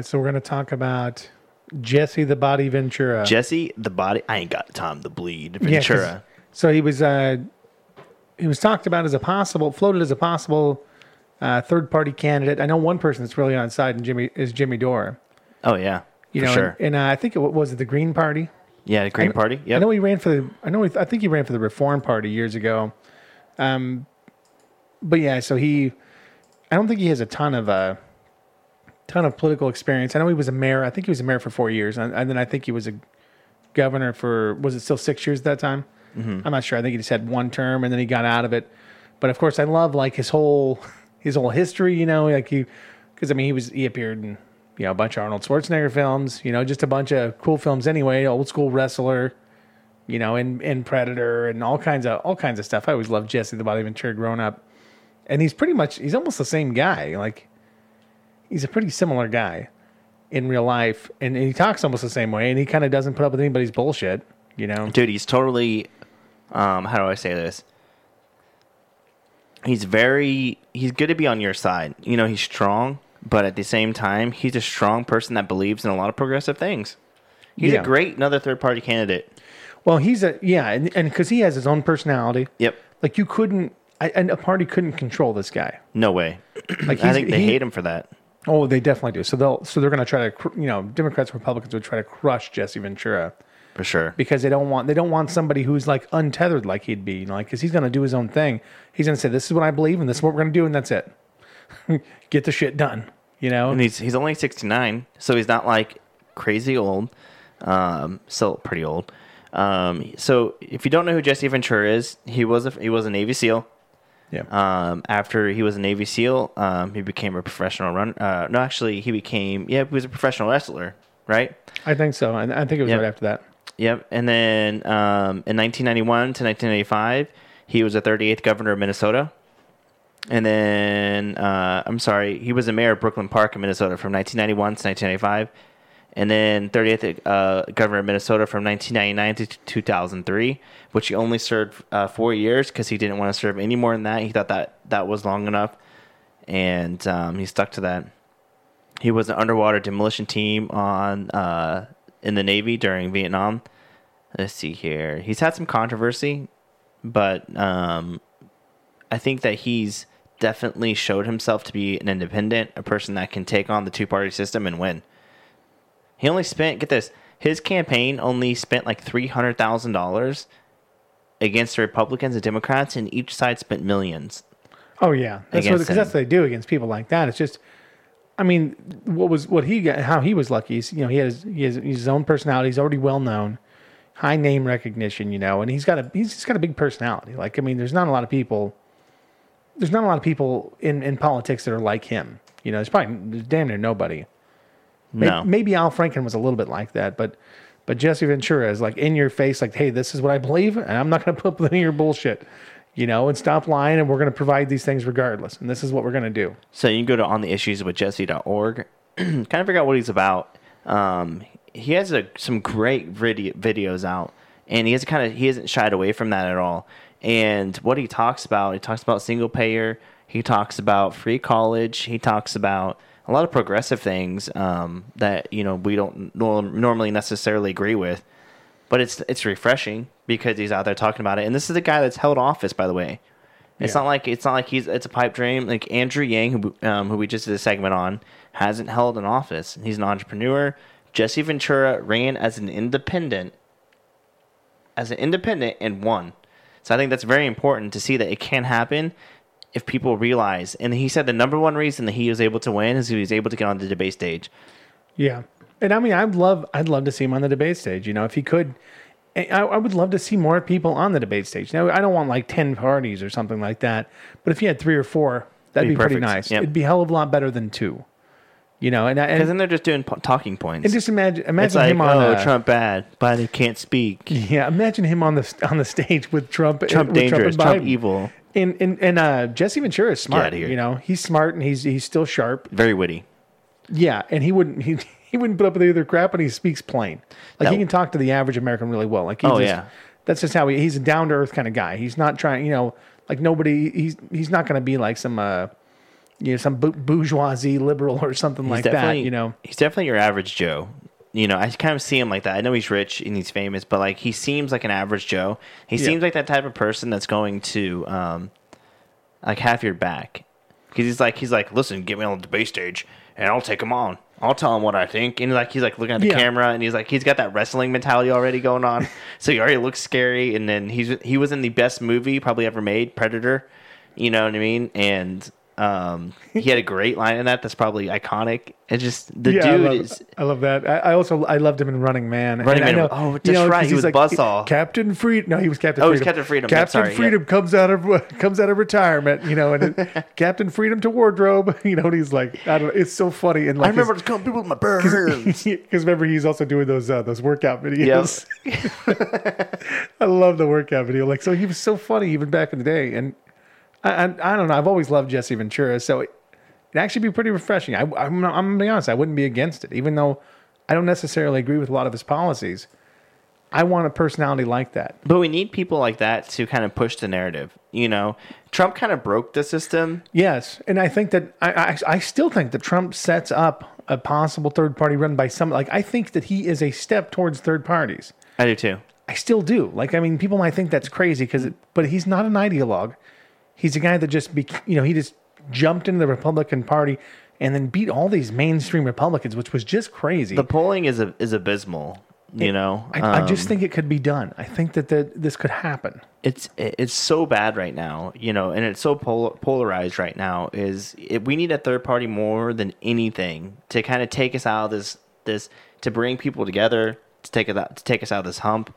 right, so we're going to talk about Jesse the Body Ventura. Jesse, the body. I ain't got time to bleed. Yeah, Ventura. so he was uh, he was talked about as a possible, floated as a possible uh, third party candidate. I know one person that's really on side, and Jimmy is Jimmy Dore. oh yeah, You for know, sure. and, and uh, I think it was it the Green Party. yeah, the Green Party. Yeah, I know he ran for the. I know. He, I think he ran for the Reform Party years ago. Um, but yeah, so he. I don't think he has a ton of uh, ton of political experience. I know he was a mayor. I think he was a mayor for four years, and, and then I think he was a governor for. Was it still six years at that time? Mm-hmm. I'm not sure. I think he just had one term, and then he got out of it. But of course, I love like his whole his whole history. You know, like he because I mean he was he appeared in you know a bunch of Arnold Schwarzenegger films. You know, just a bunch of cool films anyway. Old school wrestler you know, in, in Predator and all kinds of all kinds of stuff. I always loved Jesse the Body Ventura growing up, and he's pretty much he's almost the same guy. Like he's a pretty similar guy in real life, and, and he talks almost the same way, and he kind of doesn't put up with anybody's bullshit. You know, dude he's totally um how do i say this he's very he's good to be on your side you know he's strong but at the same time he's a strong person that believes in a lot of progressive things he's Yeah. a great another third party candidate well, he's a yeah, and and because he has his own personality, yep like you couldn't. I, and a party couldn't control this guy. no way Like i think they he- hate him for that Oh, they definitely do. So they'll so they're going to try to cr- you know Democrats Republicans would try to crush Jesse Ventura. for sure because they don't want they don't want somebody who's like untethered like he'd be, you know, like because he's going to do his own thing. He's going to say, "This is what I believe, and this is what we're going to do, and that's it. Get the shit done." You know, and he's he's only 69 so he's not like crazy old um still pretty old um so if you don't know who jesse ventura is he was a he was a navy seal yeah, Um, after he was a Navy SEAL, um, he became a professional run. Uh, no, actually, he became yeah, he was a professional wrestler, right? I think so. I, I think it was Yep. right after that. Yep. And then um, in 1991 to 1995, he was the 38th governor of Minnesota. And then uh, I'm sorry, he was the mayor of Brooklyn Park in Minnesota from 1991 to 1995. And then 30th uh, governor of Minnesota from 1999 to 2003, which he only served uh, four years because he didn't want to serve any more than that. He thought that that was long enough, and um, he stuck to that. He was an underwater demolition team on uh, in the Navy during Vietnam. Let's see here. He's had some controversy, but um, I think that he's definitely showed himself to be an independent, a person that can take on the two party system and win. He only spent get this. His campaign only spent like three hundred thousand dollars against the Republicans and Democrats, and each side spent millions. Oh yeah, that's what, that's what they do against people like that. It's just, I mean, what was what he got? How he was lucky is you know he has he has his own personality. He's already well known, high name recognition. You know, and he's got a he's just got a big personality. Like I mean, there's not a lot of people. There's not a lot of people in in politics that are like him. You know, there's probably there's damn near nobody. No, Maybe Al Franken was a little bit like that, but but Jesse Ventura is like in your face, like, hey, this is what I believe, and I'm not going to put up with any of your bullshit, you know, and stop lying, and we're going to provide these things regardless, and this is what we're going to do. So you can go to ontheissueswithjesse.org, kind of figure out what he's about. Um, he has a, some great video, videos out, and he has kind of he hasn't shied away from that at all. And what he talks about, he talks about single payer. He talks about free college. He talks about a lot of progressive things um, that you know we don't norm- normally necessarily agree with. But it's it's refreshing because he's out there talking about it. And this is the guy that's held office, by the way. It's Yeah. not like it's not like he's it's a pipe dream. Like Andrew Yang, who um, who we just did a segment on, hasn't held an office. He's an entrepreneur. Jesse Ventura ran as an independent, as an independent and won. So I think that's very important to see that it can happen if people realize. And he said the number one reason that he was able to win is he was able to get on the debate stage. Yeah, and I mean, I'd love, I'd love to see him on the debate stage. You know, if he could, I, I would love to see more people on the debate stage. Now, I don't want like ten parties or something like that, but if you had three or four, that'd Be be, pretty nice. Yep. It'd be a hell of a lot better than two. You know, and Because and, then they're just doing po- talking points. and just imagine, imagine it's like, him on oh, uh, Trump bad, but he can't speak. Yeah, imagine him on the on the stage with Trump. Trump with dangerous, Trump Biden. evil, And and and uh, Jesse Ventura is smart. here. You know, he's smart and he's he's still sharp. very witty. Yeah, and he wouldn't he, he wouldn't put up with either crap, and he speaks plain. Like That- he can talk to the average American really well. Like he Oh, just, yeah. that's just how he he's a down to earth kind of guy. He's not trying, you know, like nobody. He's he's not going to be like some uh you know some bou- bourgeoisie liberal or something like that. You know, he's definitely your average Joe. You know, I kind of see him like that. I know he's rich and he's famous, but like he seems like an average Joe. He Yeah. seems like that type of person that's going to um, like have your back because he's like he's like, listen, get me on the debate stage and I'll take him on. I'll tell him what I think, and like he's like looking at the Yeah. camera, and he's like he's got that wrestling mentality already going on, so he already looks scary. And then he's he was in the best movie probably ever made, Predator. You know what I mean? And um, he had a great line in that that's probably iconic. It just the yeah, I dude love, is I love that. I, I also I loved him in Running Man. Running And I Man, oh, you that's right, he was Buzzsaw. Captain Freedom. No, he was Captain. Oh, he was Freedom. Captain Freedom, Captain sorry, yeah. Freedom comes out of comes out of retirement. You know, and it, Captain Freedom to wardrobe. You know, and he's like, I don't. know. It's so funny. And like I remember to come people with my bare hands. because remember he's also doing those uh, those workout videos. I love the workout video. Like, so he was so funny even back in the day. And I, I, I don't know. I've always loved Jesse Ventura. So it, it'd actually be pretty refreshing. I, I'm, I'm gonna be honest. I wouldn't be against it, even though I don't necessarily agree with a lot of his policies. I want a personality like that. But we need people like that to kind of push the narrative. You know, Trump kind of broke the system. Yes, and I think that I, I I still think that Trump sets up a possible third party run by some. Like I think that he is a step towards third parties. I do too. I still do. Like, I mean, people might think that's crazy because, but he's not an ideologue. He's a guy that just, be, you know, he just jumped into the Republican Party and then beat all these mainstream Republicans, which was just crazy. The polling is a, is abysmal. You know, I, I just Um, think it could be done. I think that the, this could happen. it's it's so bad right now. You know, and it's so pol- polarized right now. Is it, we need a third party more than anything to kind of take us out of this this to bring people together to take it out to take us out of this hump,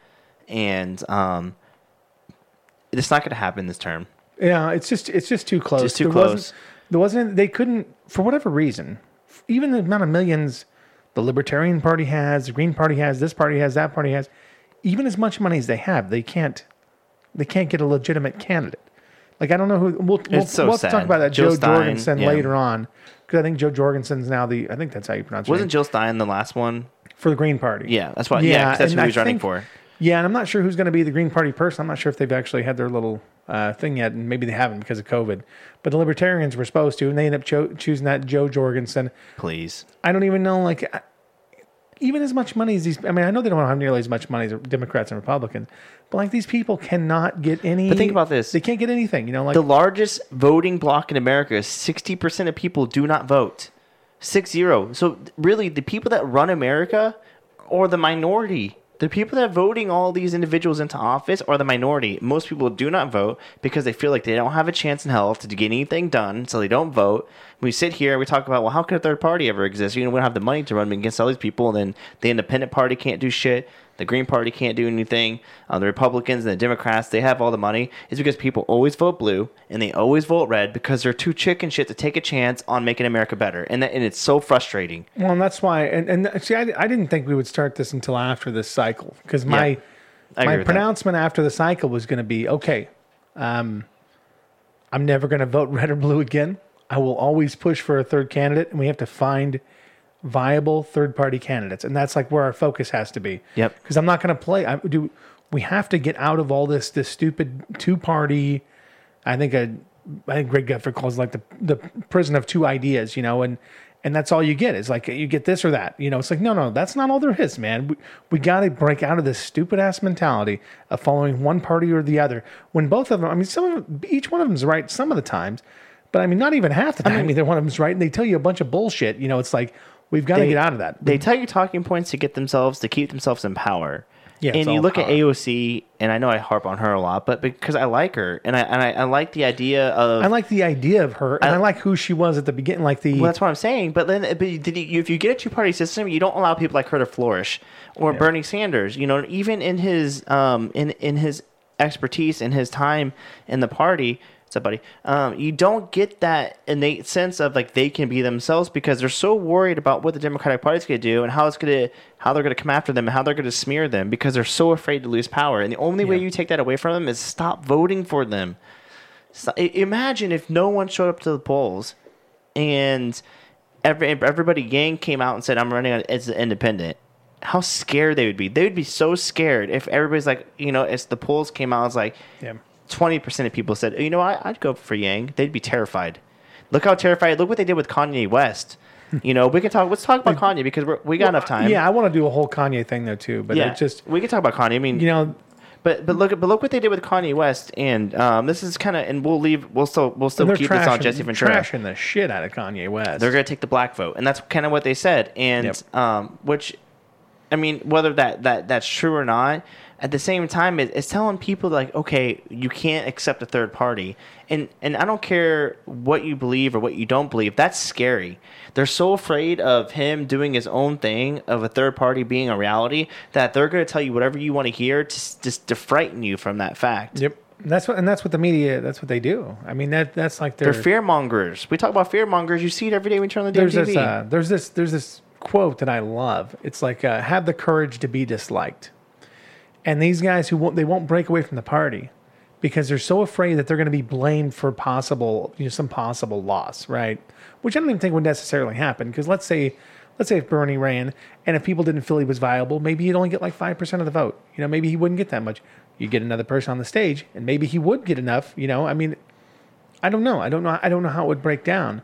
and um, it's not going to happen this term. Yeah, it's just it's just too close. Just too there close. Wasn't, there wasn't. They couldn't for whatever reason. Even the amount of millions the Libertarian Party has, the Green Party has, this party has, that party has, even as much money as they have, they can't. They can't get a legitimate candidate. Like I don't know who. We'll, we'll, so we'll talk about that Joe Joe Stein, Jorgensen yeah. later on because I think Jo Jorgensen's now the. I think that's how you pronounce it. Wasn't Jill Stein the last one? for the Green Party? Yeah, that's why. Yeah, 'cause that's who he was running for. Yeah, and I'm not sure who's going to be the Green Party person. I'm not sure if they've actually had their little uh, thing yet, and maybe they haven't because of COVID. But the Libertarians were supposed to, and they end up cho- choosing that Jo Jorgensen. Please. I don't even know, like, I- even as much money as these. I mean, I know they don't have nearly as much money as Democrats and Republicans, but like these people cannot get any. But think about this. They can't get anything. You know, like The largest voting block in America is 60% of people do not vote. Six zero. So really, the people that run America are the minority. The people that are voting all these individuals into office are the minority. Most people do not vote because they feel like they don't have a chance in hell to get anything done, so they don't vote. We sit here and we talk about, well, how could a third party ever exist? You know, we don't have the money to run against all these people, and then the independent party can't do shit. The Green Party can't do anything. Uh, the Republicans and the Democrats, they have all the money. It's because people always vote blue and they always vote red because they're too chicken shit to take a chance on making America better. And, that, and it's so frustrating. Well, and that's why, and, and see, I, I didn't think we would start this until after this cycle because my agree my with that. pronouncement after the cycle was going to be okay. Um, I'm never going to vote red or blue again. I will always push for a third candidate, and we have to find viable third party candidates, and that's like where our focus has to be. Yep. Because I'm not going to play. I do. We have to get out of all this this stupid two party. I think a, I think Greg Gutfeld calls it like the the prison of two ideas, you know, and and that's all you get is like you get this or that, you know. It's like no, no, that's not all there is, man. We, we got to break out of this stupid ass mentality of following one party or the other. When both of them, I mean, some of them, each one of them's right some of the times, but I mean, not even half the time. I mean, either one of them's right, and they tell you a bunch of bullshit. You know, it's like we've got to get out of that. They tell you talking points to get themselves, to keep themselves in power. Yeah, and you look at. AOC, and I know I harp on her a lot, but because I like her, and I and I, I like the idea of I like the idea of her, and I, I- like who she was at the beginning. Like the Well, that's what I'm saying. But then, but did you, if you get a two party system, you don't allow people like her to flourish, or Bernie Sanders. You know, even in his um in in his expertise and his time in the party. What's up, buddy? Um, you don't get that innate sense of like they can be themselves because they're so worried about what the Democratic Party's going to do and how it's going to how they're going to come after them and how they're going to smear them because they're so afraid to lose power. And the only way you take that away from them is stop voting for them. So, imagine if no one showed up to the polls and every, everybody gang came out and said i'm running as an independent how scared they would be they would be so scared if everybody's like you know as the polls came out it's like yeah. 20% of people said you know what i'd go for yang they'd be terrified Look how terrified. Look what they did with Kanye West. You know, we can talk. Let's talk about Kanye because we're, we got enough time. Yeah, I want to do a whole Kanye thing though too, but yeah. it just we can talk about Kanye. I mean, you know, but but look but look what they did with Kanye West, and um, this is kind of and we'll leave. We'll still we'll still keep this on Jesse Ventura. trashing the shit out of Kanye West. They're going to take the black vote, and that's kind of what they said. And Yep. um, which, I mean, whether that, that that's true or not, at the same time, it, it's telling people like, okay, you can't accept a third party, and and I don't care what you believe or what you don't believe. That's scary. They're so afraid of him doing his own thing, of a third party being a reality, that they're going to tell you whatever you want to hear to just to frighten you from that fact. Yep. And that's what and that's what the media that's what they do. I mean that that's like their They're fear mongers. We talk about fear mongers. You see it every day when you turn on the damn there's TV. this uh, there's this there's this quote that I love. It's like uh, have the courage to be disliked. And these guys who won't they won't break away from the party because they're so afraid that they're going to be blamed for possible you know some possible loss, right? Which I don't even think would necessarily happen because let's say let's say if Bernie ran and if people didn't feel he was viable, maybe he'd only get like 5% of the vote. You know, maybe he wouldn't get that much. You get another person on the stage and maybe he would get enough, you know. I mean, I don't know. I don't know I don't know how it would break down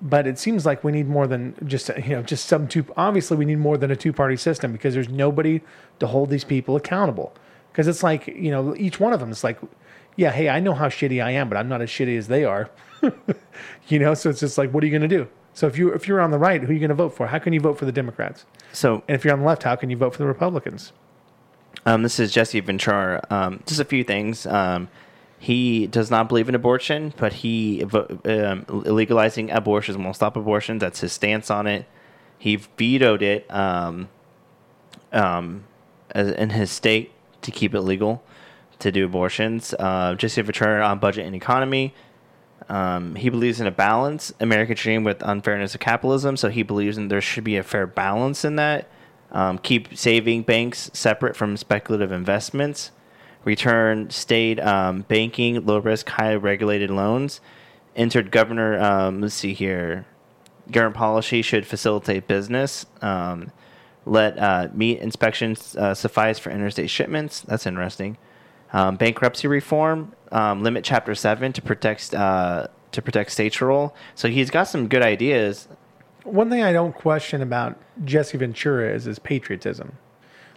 but it seems like we need more than just you know just some two obviously we need more than a two party system because there's nobody to hold these people accountable. Because it's like you know each one of them is like yeah hey i know how shitty i am but i'm not as shitty as they are. You know so it's just like what are you going to do? So if you if you're on the right who are you going to vote for? How can you vote for the democrats? So and if you're on the left how can you vote for the republicans? Um, this is Jesse Ventura. Um, just a few things. Um, he does not believe in abortion, but he um, legalizing abortions won't stop abortions. That's his stance on it. He vetoed it um, um, in his state to keep it legal to do abortions. Uh, Jesse Ventura on budget and economy. Um, he believes in a balance, American dream with unfairness of capitalism. So he believes in there should be a fair balance in that. Um, keep saving banks separate from speculative investments. Return state um, banking, low risk, high regulated loans. Entered governor. Um, let's see here. Government policy should facilitate business. Um, let uh, meat inspections uh, suffice for interstate shipments. That's interesting. Um, bankruptcy reform. Um, limit Chapter Seven to protect uh, to protect states' role. So he's got some good ideas. one thing i don't question about jesse ventura is his patriotism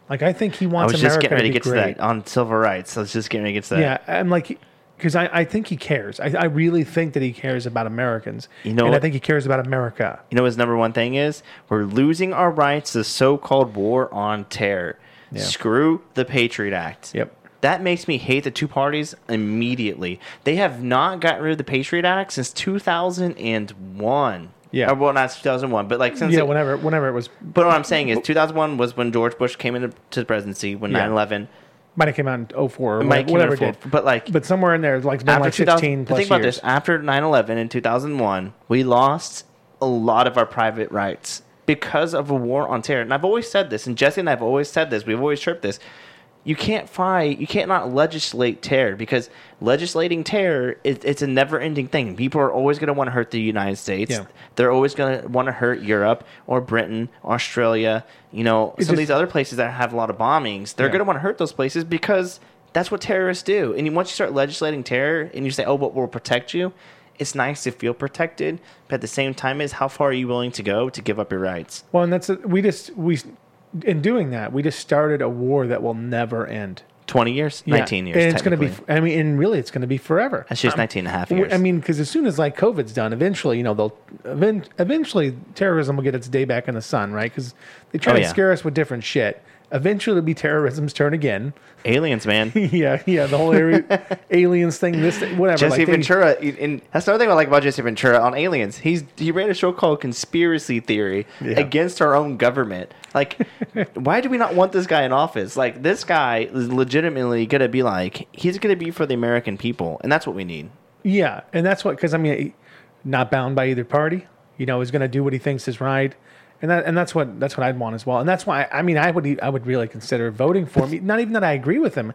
like i think he wants. I was just america getting ready to to get to great. that on civil rights. I was just getting ready to get to that. Yeah, I'm like, because I, I think he cares. I, I really think that he cares about Americans. You know and I think he cares about America. You know his number one thing is? We're losing our rights to the so-called war on terror. Yeah. Screw the Patriot Act. Yep. That makes me hate the two parties immediately. They have not gotten rid of the Patriot Act since 2001. Yeah. Or, well, not 2001, but like since Yeah, it- whenever whenever it was, But what I'm saying is 2001 was when George Bush came into the presidency when Yeah. 9/11 might have came out in 04 or Mike whatever, whatever in it did. Oh but like But somewhere in there, like, been like 16 plus think about years. this after 9-11 in 2001 we lost a lot of our private rights because of a war on terror and i've always said this and jesse and i've always said this we've always chirped this you can't fight you can't not legislate terror because legislating terror it, it's a never ending thing people are always going to want to hurt the united states Yeah. they're always going to want to hurt europe or britain australia you know some of these other places that have a lot of bombings they're Yeah. going to want to hurt those places because that's what terrorists do. And once you start legislating terror and you say, oh, but we'll protect you, it's nice to feel protected. But at the same time, is how far are you willing to go to give up your rights? well, and that's we just we in doing that we just started a war that will never end. 20 years? Yeah, 19 years. and it's going to be. I mean, and really, it's going to be forever. That's just Um, 19 and a half years. I mean, because as soon as like COVID's done, eventually, you know, they'll event, eventually terrorism will get its day back in the sun, right? Because they try Oh, to yeah. scare us with different shit. Eventually, it'll be terrorism's turn again. Aliens, man. yeah, yeah, the whole area, aliens thing, this, thing, whatever. Jesse like they- Ventura, and that's another thing I like about Jesse Ventura on aliens. He's he ran a show called Conspiracy Theory Yeah. against our own government. Like, why do we not want this guy in office? Like, this guy is legitimately gonna be like he's gonna be for the American people, and that's what we need. Yeah, and that's what because I mean, not bound by either party. You know, is going to do what he thinks is right, and that and that's what that's what I'd want as well. And that's why I mean, I would I would really consider voting for him. Not even that I agree with him,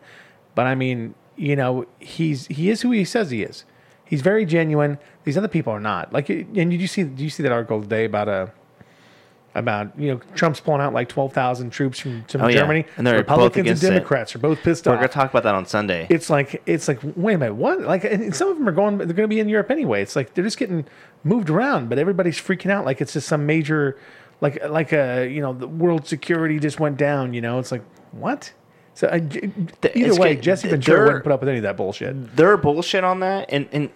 but I mean, you know, he's he is who he says he is. He's very genuine. These other people are not. Like, and did you see did you see that article today about a about you know Trump's pulling out like twelve thousand troops from, from Oh, yeah. Germany. And they're Republicans and against it. Democrats are both pissed off. We're gonna talk about that on Sunday. it's like it's like wait a minute, what? Like and some of them are going. They're going to be in Europe anyway. It's like they're just getting moved around, but everybody's freaking out like it's just some major, like like a you know the world security just went down. You know, it's like what? So uh, either it's way, good. Jesse Ventura wouldn't put up with any of that bullshit. They're bullshit on that, and and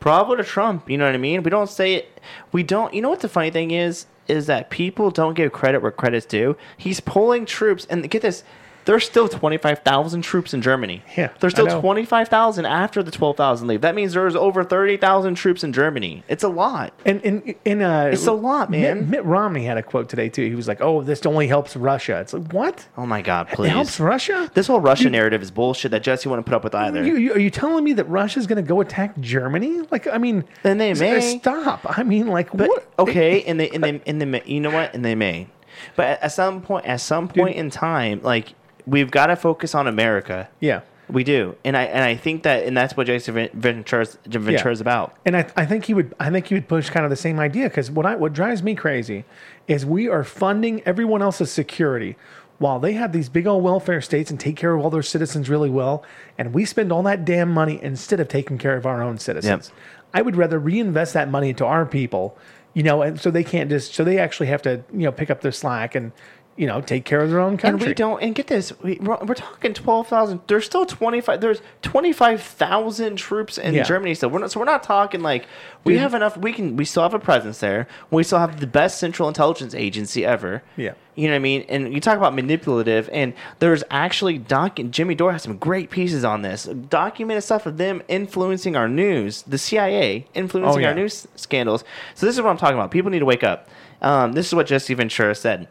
bravo to Trump. You know what I mean? We don't say it. We don't. You know what the funny thing is? Is that people don't give credit where credit's due. He's pulling troops, and get this. There's still 25,000 troops in Germany. Yeah, There's still 25,000 after the 12,000 leave. That means there's over 30,000 troops in Germany. It's a lot. And and and uh, It's a lot, Mitt, man. Mitt Romney had a quote today too. He was like, "Oh, this only helps Russia." It's like what? Oh my God, please. It helps Russia? This whole Russia Dude. narrative is bullshit that Jesse wouldn't put up with either. You, you, are you telling me that Russia's going to go attack Germany? Like, I mean, Then they may. stop. I mean, like, But what? okay, and they and they and they may, you know what? And they may. But at, at some point, at some point in time, like we've got to focus on America. Yeah, We do, and I and I think that, and that's what Jason Ven- Ventura's Ventura's about. and I, I think he would. I think he would push kind of the same idea because what I what drives me crazy is we are funding everyone else's security while they have these big old welfare states and take care of all their citizens really well, and we spend all that damn money instead of taking care of our own citizens. I would rather reinvest that money into our people, you know, and so they can't just so they actually have to you know pick up their slack and you know take care of their own country. And we don't. And get this, we, we're, we're talking twelve thousand. There's still twenty five. There's twenty five thousand troops in Yeah. Germany still. We're not, so we're not talking like we have enough. We can. We still have a presence there. We still have the best central intelligence agency ever. Yeah. You know what I mean? And you talk about manipulative, and there's actually doc. Jimmy Dore has some great pieces on this, documented stuff of them influencing our news, the CIA influencing Oh, yeah. our news scandals. So this is what I'm talking about. People need to wake up. Um, this is what Jesse Ventura said.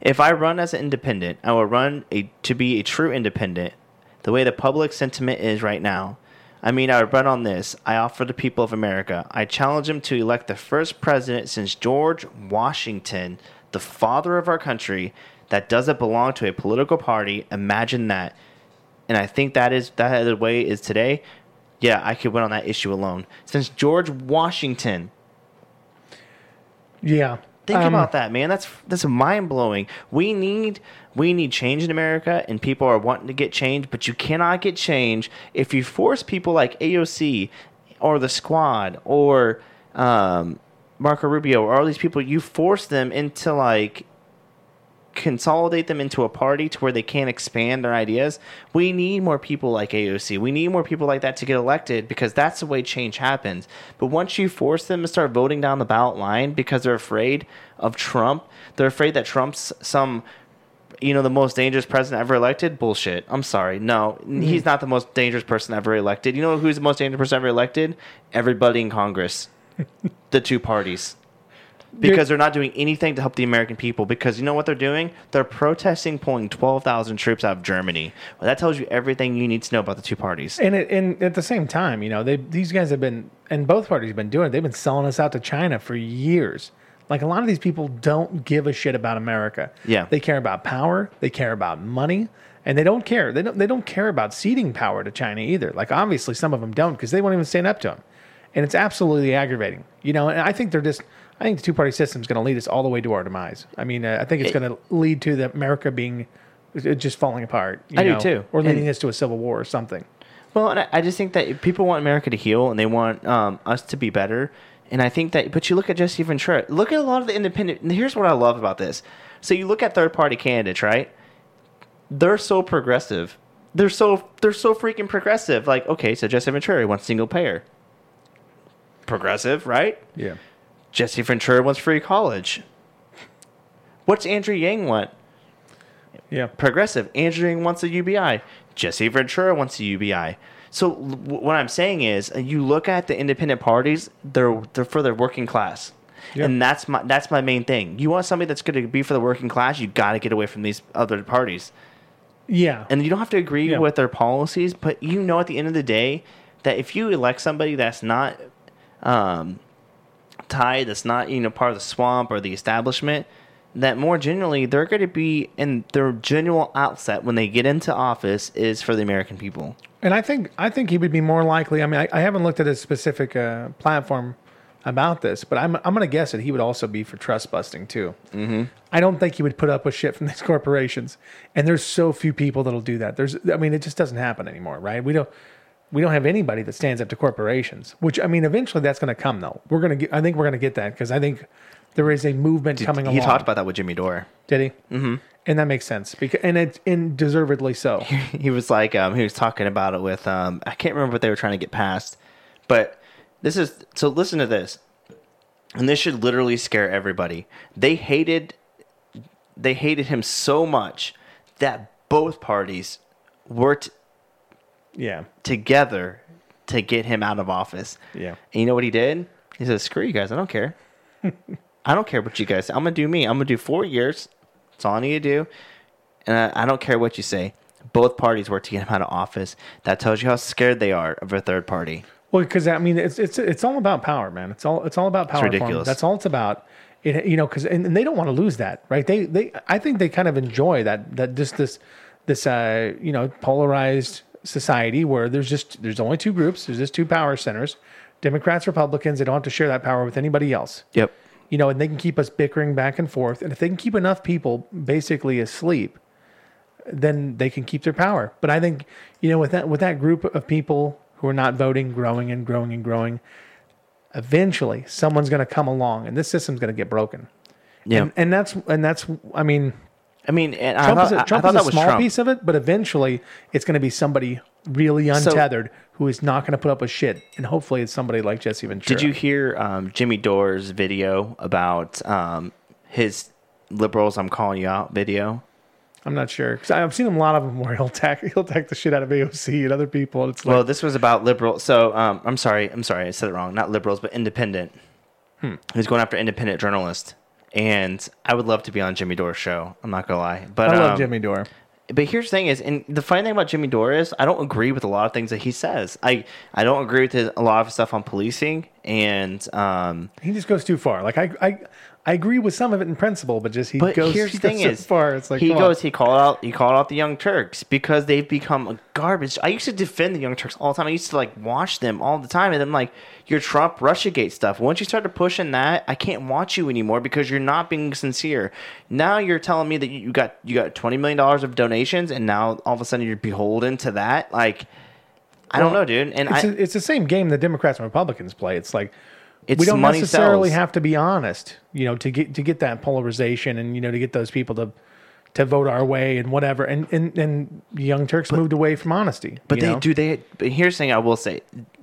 If I run as an independent, I will run a, to be a true independent, the way the public sentiment is right now. I mean, I would run on this. I offer the people of America. I challenge them to elect the first president since George Washington, the father of our country, that doesn't belong to a political party. Imagine that. And I think that is that the way it is today. Yeah, I could win on that issue alone. Since George Washington, yeah. Think Um, about that, man. That's that's mind blowing. We need we need change in America, and people are wanting to get change, but you cannot get change if you force people like AOC or the Squad or um, Marco Rubio or all these people. You force them into like consolidate them into a party to where they can't expand their ideas. We need more people like AOC. We need more people like that to get elected because that's the way change happens. But once you force them to start voting down the ballot line because they're afraid of Trump, they're afraid that Trump's some you know the most dangerous president ever elected? Bullshit. I'm sorry. No. Mm-hmm. He's not the most dangerous person ever elected. You know who's the most dangerous person ever elected? Everybody in congress. The two parties because they're not doing anything to help the American people. Because you know what they're doing? They're protesting pulling 12,000 troops out of Germany. Well, that tells you everything you need to know about the two parties. And it, and at the same time, you know, they these guys have been and both parties have been doing it. They've been selling us out to China for years. Like a lot of these people don't give a shit about America. Yeah. They care about power, they care about money, and they don't care. They don't they don't care about ceding power to China either. Like obviously some of them don't because they won't even stand up to them. And it's absolutely aggravating. You know, and I think they're just I think the two party system is going to lead us all the way to our demise. I mean, uh, I think it's It- going to lead to the America being uh, just falling apart. you I do too. Or leading And- us to a civil war or something. Well, and I, I just think that people want America to heal and they want um, us to be better. And I think that, but you look at Jesse Ventura, look at a lot of the independent. And here's what I love about this. So you look at third party candidates, right? They're so progressive. They're so they're so freaking progressive. Like, okay, so Jesse Ventura wants single payer. Progressive, right? Yeah. Jesse Ventura wants free college. What's Andrew Yang want? Yeah. progressive. Andrew Yang wants a UBI. Jesse Ventura wants a UBI. So what I'm saying is, uh, you look at the independent parties; they're they're for the working class, Yeah. and that's my that's my main thing. You want somebody that's going to be for the working class, you got to get away from these other parties, Yeah. and you don't have to agree Yeah. with their policies, but you know at the end of the day that if you elect somebody that's not um, tied, that's not you know part of the swamp or the establishment, that more generally they're going to be in their general outset when they get into office is for the American people. And I think I think he would be more likely. I mean, I, I haven't looked at his specific uh, platform about this, but I'm I'm gonna guess that he would also be for trust busting too. Mm-hmm. I don't think he would put up with shit from these corporations, and there's so few people that'll do that. There's, I mean, it just doesn't happen anymore, right? We don't. We don't have anybody that stands up to corporations, which I mean, eventually that's going to come though. We're going to get, I think we're going to get that because I think there is a movement coming he along. talked about that with Jimmy Dore. Did he? Mm-hmm. And that makes sense because, and it, and deservedly so. he was like um, he was talking about it with um, I can't remember what they were trying to get past, but this is so listen to this, and this should literally scare everybody. They hated they hated him so much that both parties worked Yeah, together to get him out of office. yeah. And you know what he did? He said, "Screw you guys! I don't care. I don't care what you guys. Say. I'm gonna do me. I'm gonna do four years. That's all I need to do, and I, I don't care what you say." Both parties work to get him out of office. That tells you how scared they are of a third party. Well, because I mean, it's it's it's all about power, man. It's all it's all about power. 'em. ridiculous. That's all it's about. It, you know, because and, and they don't want to lose that, right? They they I think they kind of enjoy that that just this this uh you know polarized society where there's just there's only two groups. There's just two power centers, Democrats, Republicans. They don't have to share that power with anybody else. Yep. You know, and they can keep us bickering back and forth. And if they can keep enough people basically asleep, then they can keep their power. But I think, you know, with that with that group of people who are not voting, growing and growing and growing, eventually someone's going to come along, and this system's going to get broken. Yeah. And, and that's and that's I mean, I mean, and I Trump thought, is a, Trump is a small Trump. piece of it, but eventually it's going to be somebody really untethered who is not going to put up with shit, and hopefully it's somebody like Jesse Ventura. Did you hear um, Jimmy Dore's video about um, his liberals? I'm calling you out video. I'm not sure because I've seen a lot of them where he'll attack he'll attack the shit out of AOC and other people. And it's like, Well, this was about liberal. So um, I'm sorry. I'm sorry. I said it wrong. Not liberals, but independent. Hmm. He's going after independent journalists, and I would love to be on Jimmy Dore's show. I'm not gonna lie, but I love um, Jimmy Dore. But here's the thing: is, and the funny thing about Jimmy Dore is, I don't agree with a lot of things that he says. I I don't agree with his, a lot of stuff on policing, and um, He just goes too far. Like I, I, I agree with some of it in principle, but just he But goes, here's he the goes thing so is, far. It's like he come on. goes, he called out, he called out the Young Turks because they've become a garbage. I used to defend the Young Turks all the time. I used to like watch them all the time, and I'm like, your Trump RussiaGate stuff. Once you started pushing that, I can't watch you anymore because you're not being sincere. Now you're telling me that you got you got twenty million dollars of donations, and now all of a sudden you're beholden to that. Like, I don't know, dude. And It's, I, a, it's the same game the Democrats and Republicans play. It's like It's we don't money necessarily sells. have to be honest, you know, to get to get that polarization and you know to get those people to to vote our way and whatever. And and, and Young Turks moved away from honesty. But they know? do they. But here's the thing I will say: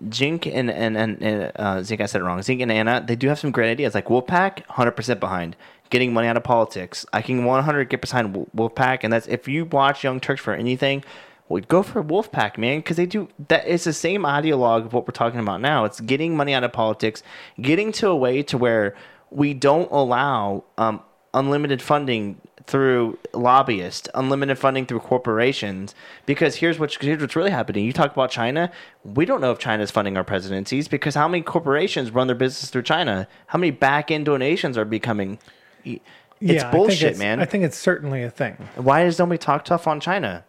Jink and and and, and uh, Zink, I said it wrong. Zink and Anna, they do have some great ideas. Like Wolfpack, hundred percent behind getting money out of politics. I can one hundred get behind Wolf- Wolfpack, and that's if you watch Young Turks for anything. Well, go for a Wolfpack, man, because they do that. It's the same ideologue of what we're talking about now. It's getting money out of politics, getting to a way to where we don't allow um, unlimited funding through lobbyists, unlimited funding through corporations. Because here's what's here's what's really happening. You talk about China. We don't know if China's funding our presidencies because how many corporations run their business through China? How many back end donations are becoming? It's Yeah, I bullshit, it's- man. I think it's certainly a thing. Why does nobody talk tough on China?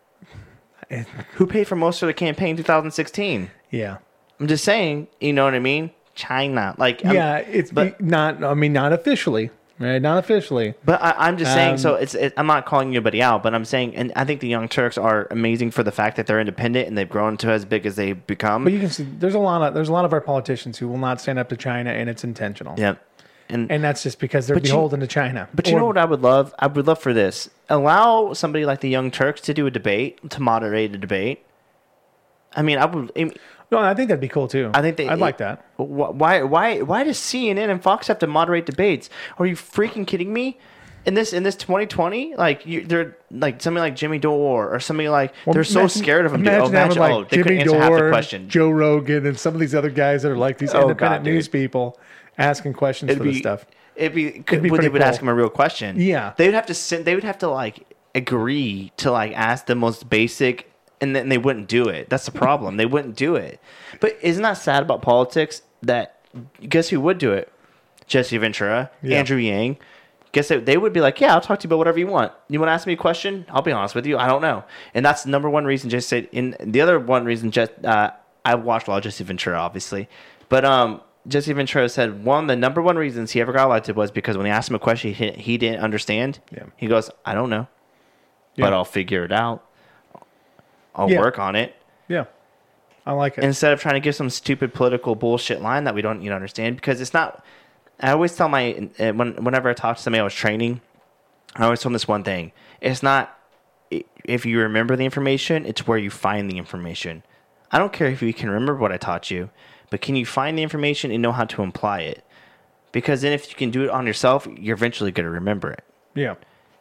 Who paid for most of the campaign 2016? Yeah. I'm just saying, you know what I mean? China, like I'm- yeah, it's but- not. I mean, not officially, right? Not officially. But I, I'm just saying. so Um, it's. It, I'm not calling anybody out, but I'm saying, and I think the Young Turks are amazing for the fact that they're independent and they've grown to as big as they've become. But you can see there's a lot of there's a lot of our politicians who will not stand up to China, and it's intentional. yeah, and And that's just because they're But you- beholden to China. but you know what I would love? I would love for this. Allow somebody like the Young Turks to do a debate, to moderate a debate. I mean, I would. I mean, No, I think that'd be cool too. I think they. I'd like that. Why? Why? Why does CNN and Fox have to moderate debates? Are you freaking kidding me? In this in this 2020, like you, they're like somebody like Jimmy Dore or somebody like they're so scared of him. Imagine, oh, imagine, having oh, like they couldn't Jimmy answer half the Dore, question. Joe Rogan, and some of these other guys that are like these Oh, independent God, news people asking questions It'd for be this stuff. It'd be. Could, be well, they would ask him a real question. Yeah. they would have to send. They would have to like agree to like ask the most basic, and then they wouldn't do it. That's the problem. they wouldn't do it. But isn't that sad about politics? That guess who would do it? Jesse Ventura, Yeah. Andrew Yang. Guess they, they would be like, yeah, I'll talk to you about whatever you want. You want to ask me a question? I'll be honest with you. I don't know. And that's the number one reason Jesse said. In the other one reason, just uh, I watched a lot of Jesse Ventura, obviously, but um, Jesse Ventura said one of the number one reasons he ever got elected was because when they asked him a question he, he didn't understand. Yeah. He goes, I don't know, Yeah. but I'll figure it out. I'll Yeah. work on it. Yeah, I like it. Instead of trying to give some stupid political bullshit line that we don't you know understand because it's not. I always tell my uh, when whenever I talk to somebody I was training, I always tell them this one thing: it's not if you remember the information, it's where you find the information. I don't care if you can remember what I taught you, but can you find the information and know how to apply it? Because then, if you can do it on yourself, you're eventually going to remember it. yeah,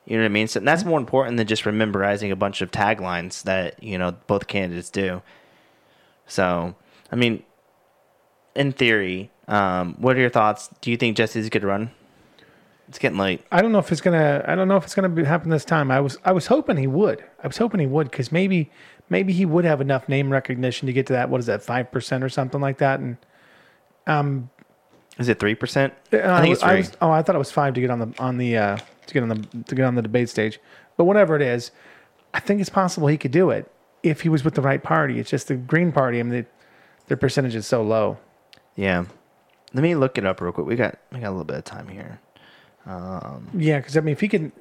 You know what I mean? So that's more important than just memorizing a bunch of taglines that, you know, both candidates do. So, I mean, in theory, um, what are your thoughts? Do you think Jesse's good to run? It's getting late. I don't know if it's gonna. I don't know if it's gonna be, happen this time. I was. I was hoping he would. I was hoping he would because maybe, maybe he would have enough name recognition to get to that. What is that? Five percent or something like that. And um, Is it 3%? Uh, I think it's I three. was- oh, I thought it was five to get on the on the uh, to get on the to get on the debate stage. But whatever it is, I think it's possible he could do it if he was with the right party. It's just the Green Party. I mean, they, their percentage is so low. yeah. Let me look it up real quick. We got we got a little bit of time here. Yeah, because I mean, if he can,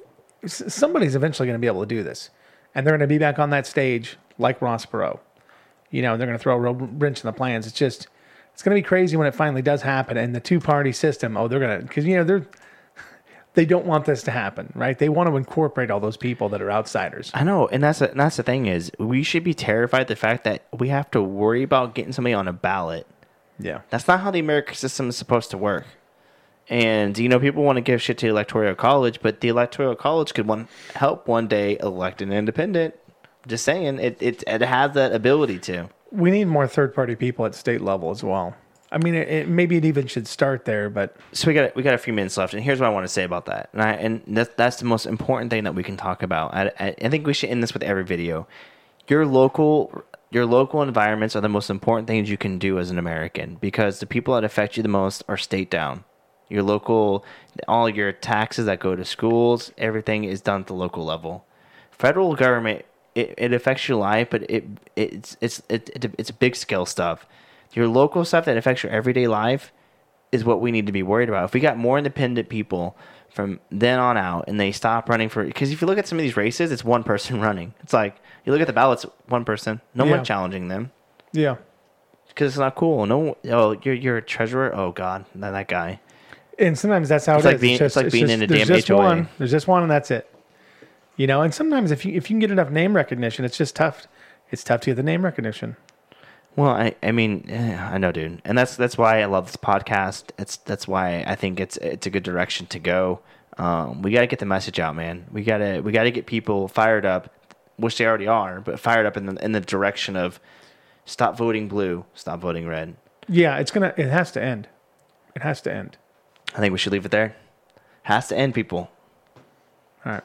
somebody's eventually going to be able to do this, and they're going to be back on that stage like Ross Perot. You know, they're going to throw a real wrench in the plans. It's just, it's going to be crazy when it finally does happen. And the two party system, oh, they're going to, because you know they're, they don't want this to happen, right? They want to incorporate all those people that are outsiders. I know, and that's and that's the thing is we should be terrified the fact that we have to worry about getting somebody on a ballot. Yeah, That's not how the American system is supposed to work. And you know, people want to give shit to the electoral college, but the electoral college could one help one day elect an independent. Just saying, it it, it has that ability to. we need more third party people at state level as well. I mean, it, it, maybe it even should start there, but So we got we got a few minutes left, and here's what I want to say about that. And I and that, that's the most important thing that we can talk about. I, I, I think we should end this with every video. Your local your local environments are the most important things you can do as an American because the people that affect you the most are state down. Your local, all your taxes that go to schools, everything is done at the local level. Federal government, it, it affects your life, but it it's it's it, it, it's big scale stuff. Your local stuff that affects your everyday life is what we need to be worried about. If we got more independent people from then on out and they stop running for because if you look at some of these races, it's one person running. It's like you look at the ballots, one person, no Yeah. one challenging them yeah. because it's not cool. No, oh, you're you're a treasurer. Oh God, that, that guy. And sometimes that's how It's it like is. being- it's like being in a damn just HOA. One, there's just one, and that's it. You know, and sometimes if you if you can get enough name recognition, it's just tough. It's tough to get the name recognition. Well, I, I mean, eh, I know, dude, and that's that's why I love this podcast. It's that's why I think it's it's a good direction to go. Um, we got to get the message out, man. We gotta we gotta get people fired up, which they already are, but fired up in the in the direction of stop voting blue, stop voting red. Yeah, it's gonna. It has to end. It has to end. I think we should leave it there. Has to end, people. All right.